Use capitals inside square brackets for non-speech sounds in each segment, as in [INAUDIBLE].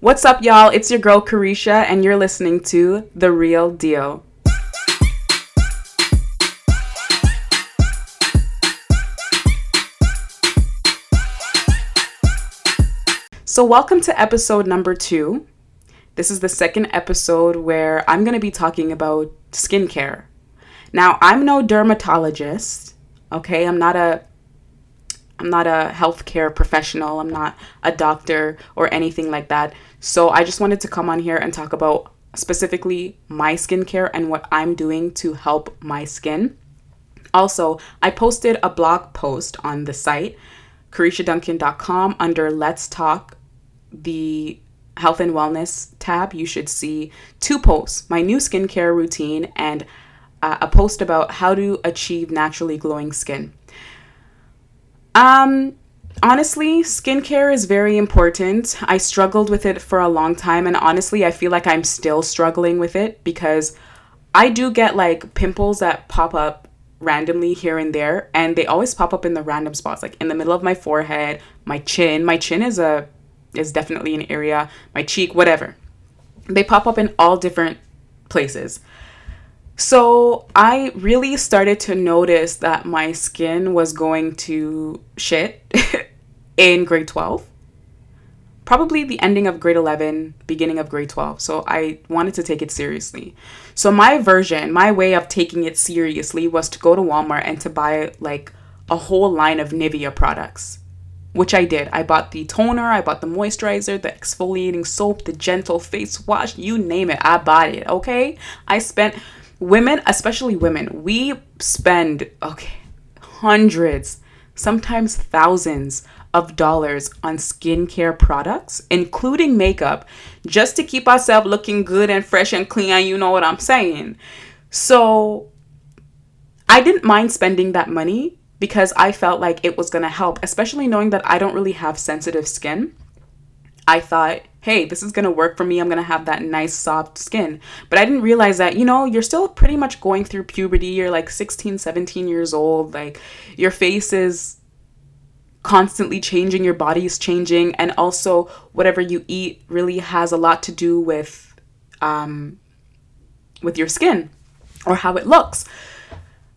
What's up, y'all? It's your girl Carisha, and you're listening to The Real Deal. So, welcome to episode number two. This is the second episode where I'm going to be talking about skincare. Now, I'm no dermatologist, okay? I'm not a I'm not a healthcare professional. I'm not a doctor or anything like that. So I just wanted to come on here and talk about specifically my skincare and what I'm doing to help my skin. Also, I posted a blog post on the site, carishaduncan.com, under Let's Talk, the health and wellness tab. You should see two posts my new skincare routine and uh, a post about how to achieve naturally glowing skin. Um, honestly, skincare is very important. I struggled with it for a long time, and honestly, I feel like I'm still struggling with it because I do get like pimples that pop up randomly here and there, and they always pop up in the random spots, like in the middle of my forehead, my chin. My chin is a is definitely an area, my cheek, whatever. They pop up in all different places. So I really started to notice that my skin was going to shit [LAUGHS] in grade 12. Probably the ending of grade 11, beginning of grade 12. So I wanted to take it seriously. So my version, my way of taking it seriously was to go to Walmart and to buy like a whole line of Nivea products. Which I did. I bought the toner, I bought the moisturizer, the exfoliating soap, the gentle face wash, you name it. I bought it, okay? I spent women, especially women, we spend okay, hundreds, sometimes thousands of dollars on skincare products, including makeup, just to keep ourselves looking good and fresh and clean. You know what I'm saying? So I didn't mind spending that money because I felt like it was going to help, especially knowing that I don't really have sensitive skin. I thought hey, this is gonna work for me. I'm gonna have that nice soft skin. But I didn't realize that, you know, you're still pretty much going through puberty. You're like 16, 17 years old. Like your face is constantly changing, your body is changing, and also whatever you eat really has a lot to do with um, with your skin or how it looks.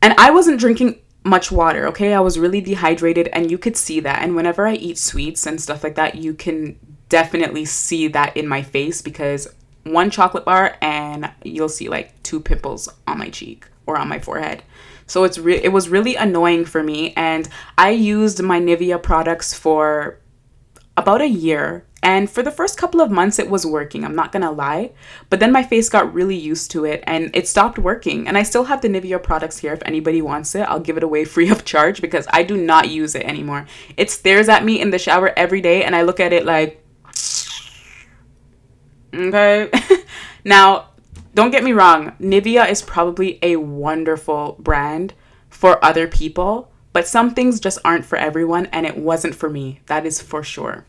And I wasn't drinking much water, okay? I was really dehydrated and you could see that. And whenever I eat sweets and stuff like that, you can definitely see that in my face because one chocolate bar and you'll see like two pimples on my cheek or on my forehead. So it's re- it was really annoying for me and I used my Nivea products for about a year and for the first couple of months it was working, I'm not going to lie, but then my face got really used to it and it stopped working. And I still have the Nivea products here if anybody wants it. I'll give it away [LAUGHS] free of charge because I do not use it anymore. It stares at me in the shower every day and I look at it like Okay. [LAUGHS] now, don't get me wrong, Nivea is probably a wonderful brand for other people, but some things just aren't for everyone, and it wasn't for me. That is for sure.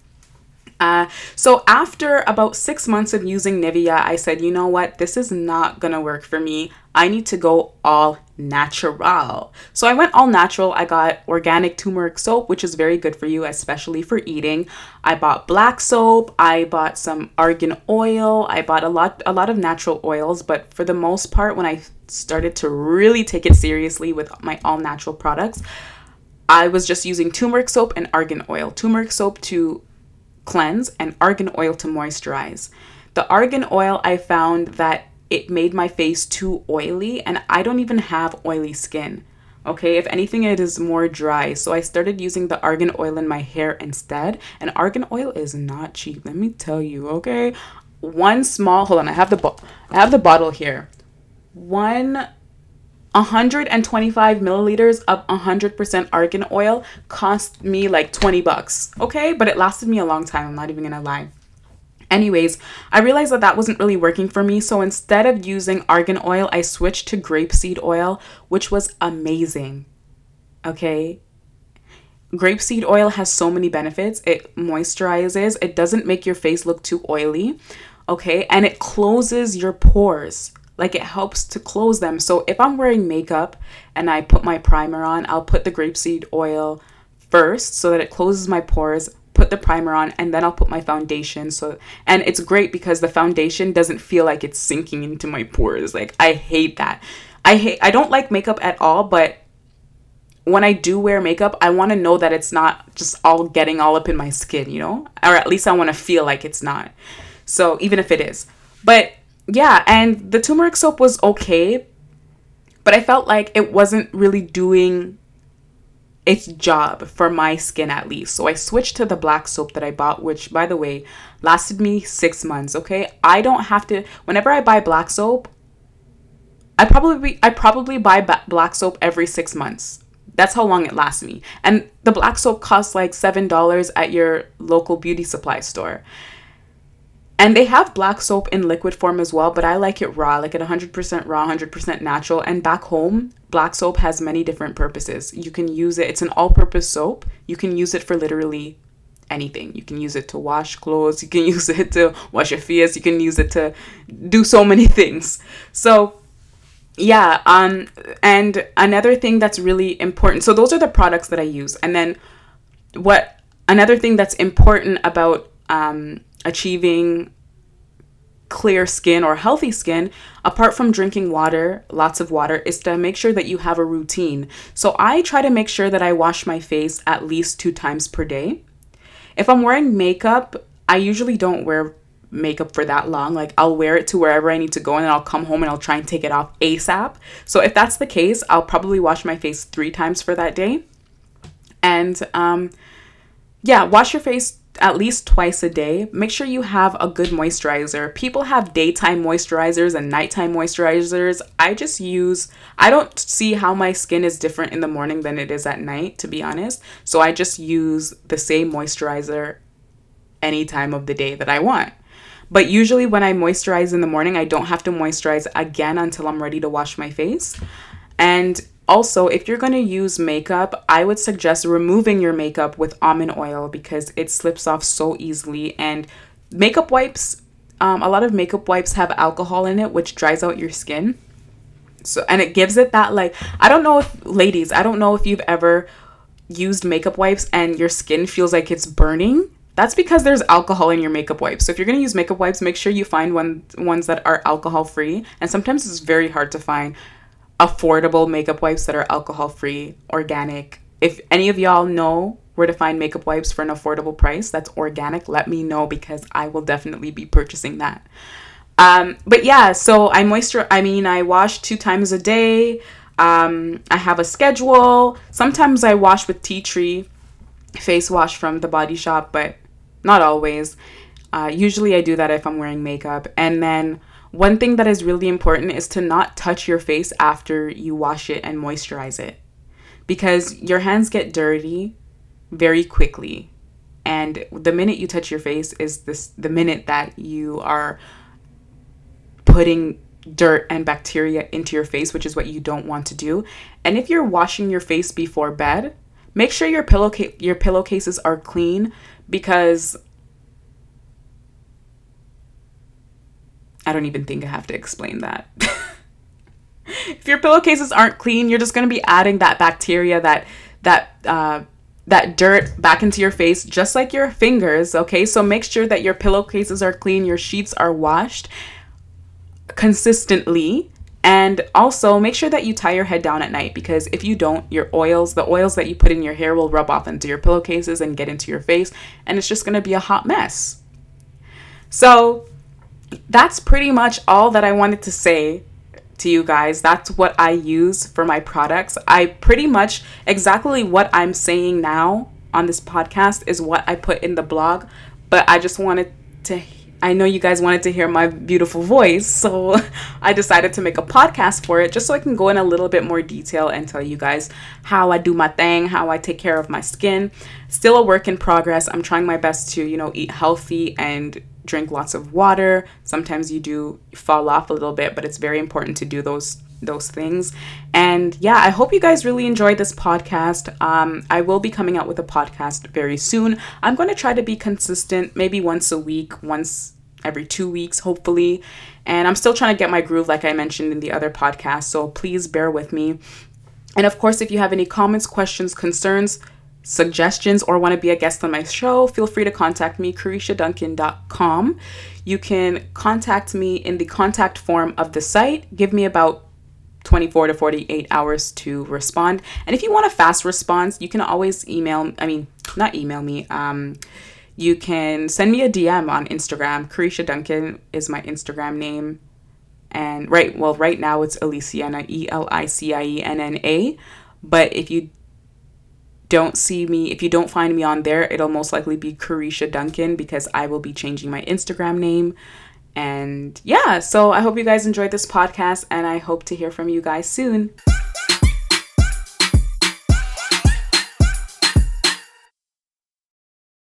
Uh, so after about six months of using Nivea, I said, you know what, this is not gonna work for me. I need to go all natural. So I went all natural. I got organic turmeric soap, which is very good for you, especially for eating. I bought black soap. I bought some argan oil. I bought a lot, a lot of natural oils. But for the most part, when I started to really take it seriously with my all natural products, I was just using turmeric soap and argan oil. Turmeric soap to cleanse and argan oil to moisturize. The argan oil, I found that it made my face too oily, and I don't even have oily skin. Okay, if anything, it is more dry. So I started using the argan oil in my hair instead. And argan oil is not cheap. Let me tell you. Okay, one small. Hold on, I have the bo- I have the bottle here. One 125 milliliters of 100% argan oil cost me like 20 bucks. Okay, but it lasted me a long time. I'm not even gonna lie. Anyways, I realized that that wasn't really working for me, so instead of using argan oil, I switched to grapeseed oil, which was amazing. Okay? Grapeseed oil has so many benefits. It moisturizes, it doesn't make your face look too oily, okay? And it closes your pores like it helps to close them. So if I'm wearing makeup and I put my primer on, I'll put the grapeseed oil first so that it closes my pores put the primer on and then I'll put my foundation. So and it's great because the foundation doesn't feel like it's sinking into my pores. Like I hate that. I hate I don't like makeup at all but when I do wear makeup I want to know that it's not just all getting all up in my skin you know? Or at least I want to feel like it's not. So even if it is. But yeah and the turmeric soap was okay but I felt like it wasn't really doing its job for my skin at least. So I switched to the black soap that I bought, which by the way lasted me six months. Okay, I don't have to. Whenever I buy black soap, I probably I probably buy black soap every six months. That's how long it lasts me. And the black soap costs like seven dollars at your local beauty supply store. And they have black soap in liquid form as well, but I like it raw, like it 100% raw, 100% natural. And back home, black soap has many different purposes. You can use it, it's an all purpose soap. You can use it for literally anything. You can use it to wash clothes, you can [LAUGHS] use it to wash your face, you can use it to do so many [LAUGHS] things. So, yeah, um and another thing that's really important. So those are the products that I use. And then what another thing that's important about um achieving clear skin or healthy skin, apart from drinking water, lots of water, is to make sure that you have a routine. So I try to make sure that I wash my face at least two times per day. If I'm wearing makeup, I usually don't wear makeup for that long. Like I'll wear it to wherever I need to go and then I'll come home and I'll try and take it off ASAP. So if that's the case, I'll probably wash my face three times for that day. And um, yeah, wash your face at least twice a day. Make sure you have a good moisturizer. People have daytime moisturizers and nighttime moisturizers. I just use, I don't see how my skin is different in the morning than it is at night, to be honest. So I just use the same moisturizer any time of the day that I want. But usually when I moisturize in the morning, I don't have to moisturize again until I'm ready to wash my face. And also, if you're going to use makeup, I would suggest removing your makeup with almond oil because it slips off so easily. And makeup wipes, um, a lot of makeup wipes have alcohol in it, which dries out your skin. So, and it gives it that, like, I don't know if, ladies, I don't know if you've ever used makeup wipes and your skin feels like it's burning. That's because there's alcohol in your makeup wipes. So if you're gonna use makeup wipes, make sure you find one ones that are alcohol free. And sometimes it's very hard to find affordable makeup wipes that are alcohol free, organic. If any of y'all know where to find makeup wipes for an affordable price that's organic, let me know because I will definitely be purchasing that. Um, but yeah, so I moisture. I mean, I wash two times a day. Um, I have a schedule. Sometimes I wash with tea tree face wash from the Body Shop, but not always. Uh, usually, I do that if I'm wearing makeup, and then one thing that is really important is to not touch your face after you wash it and moisturize it because your hands get dirty very quickly. And the minute you touch your face is this the minute that you are putting dirt and bacteria into your face, which is what you don't want to do. And if you're washing your face before bed, make sure your pillow your pillowcases are clean because I don't even think I have to explain that. [LAUGHS] if your pillowcases aren't clean, you're just going to be adding that bacteria, that that uh, that dirt back into your face, just like your fingers. Okay, so make sure that your pillowcases are clean, your sheets are washed consistently, and also make sure that you tie your head down at night because if you don't, your oils, the oils that you put in your hair, will rub off into your pillowcases and get into your face, and it's just to be a hot mess. So that's pretty much all that I wanted to say to you guys. That's what I use for my products. I pretty much exactly what I'm saying now on this podcast is what I put in the blog, but I just wanted to I know you guys wanted to hear my beautiful voice, so [LAUGHS] I decided to make a podcast for it just so I can go in a little bit more detail and tell you guys how I do my thing, how I take care of my skin. Still a work in progress. I'm trying my best to, you know, eat healthy and drink lots of water. Sometimes you do fall off a little bit, but it's very important to do those those things. And yeah, I hope you guys really enjoyed this podcast. Um, I will be coming out with a podcast very soon. I'm going to try to be consistent, maybe once a week, once every two weeks, hopefully. And I'm still trying to get my groove, like I mentioned in the other podcast. So please bear with me. And of course, if you have any comments, questions, concerns, suggestions or want to be a guest on my show, feel free to contact me, carishaduncan.com. You can contact me in the contact form of the site. Give me about 24 to 48 hours to respond. And if you want a fast response, you can always email, I mean, not email me, um, you can send me a DM on Instagram. Carisha Duncan is my Instagram name. And right, well, right now it's Elicienna, E L I C I E N N A. But if you don't see me, if you don't find me on there, it'll most likely be Carisha Duncan because I will be changing my Instagram name. And yeah, so I hope you guys enjoyed this podcast and I hope to hear from you guys soon.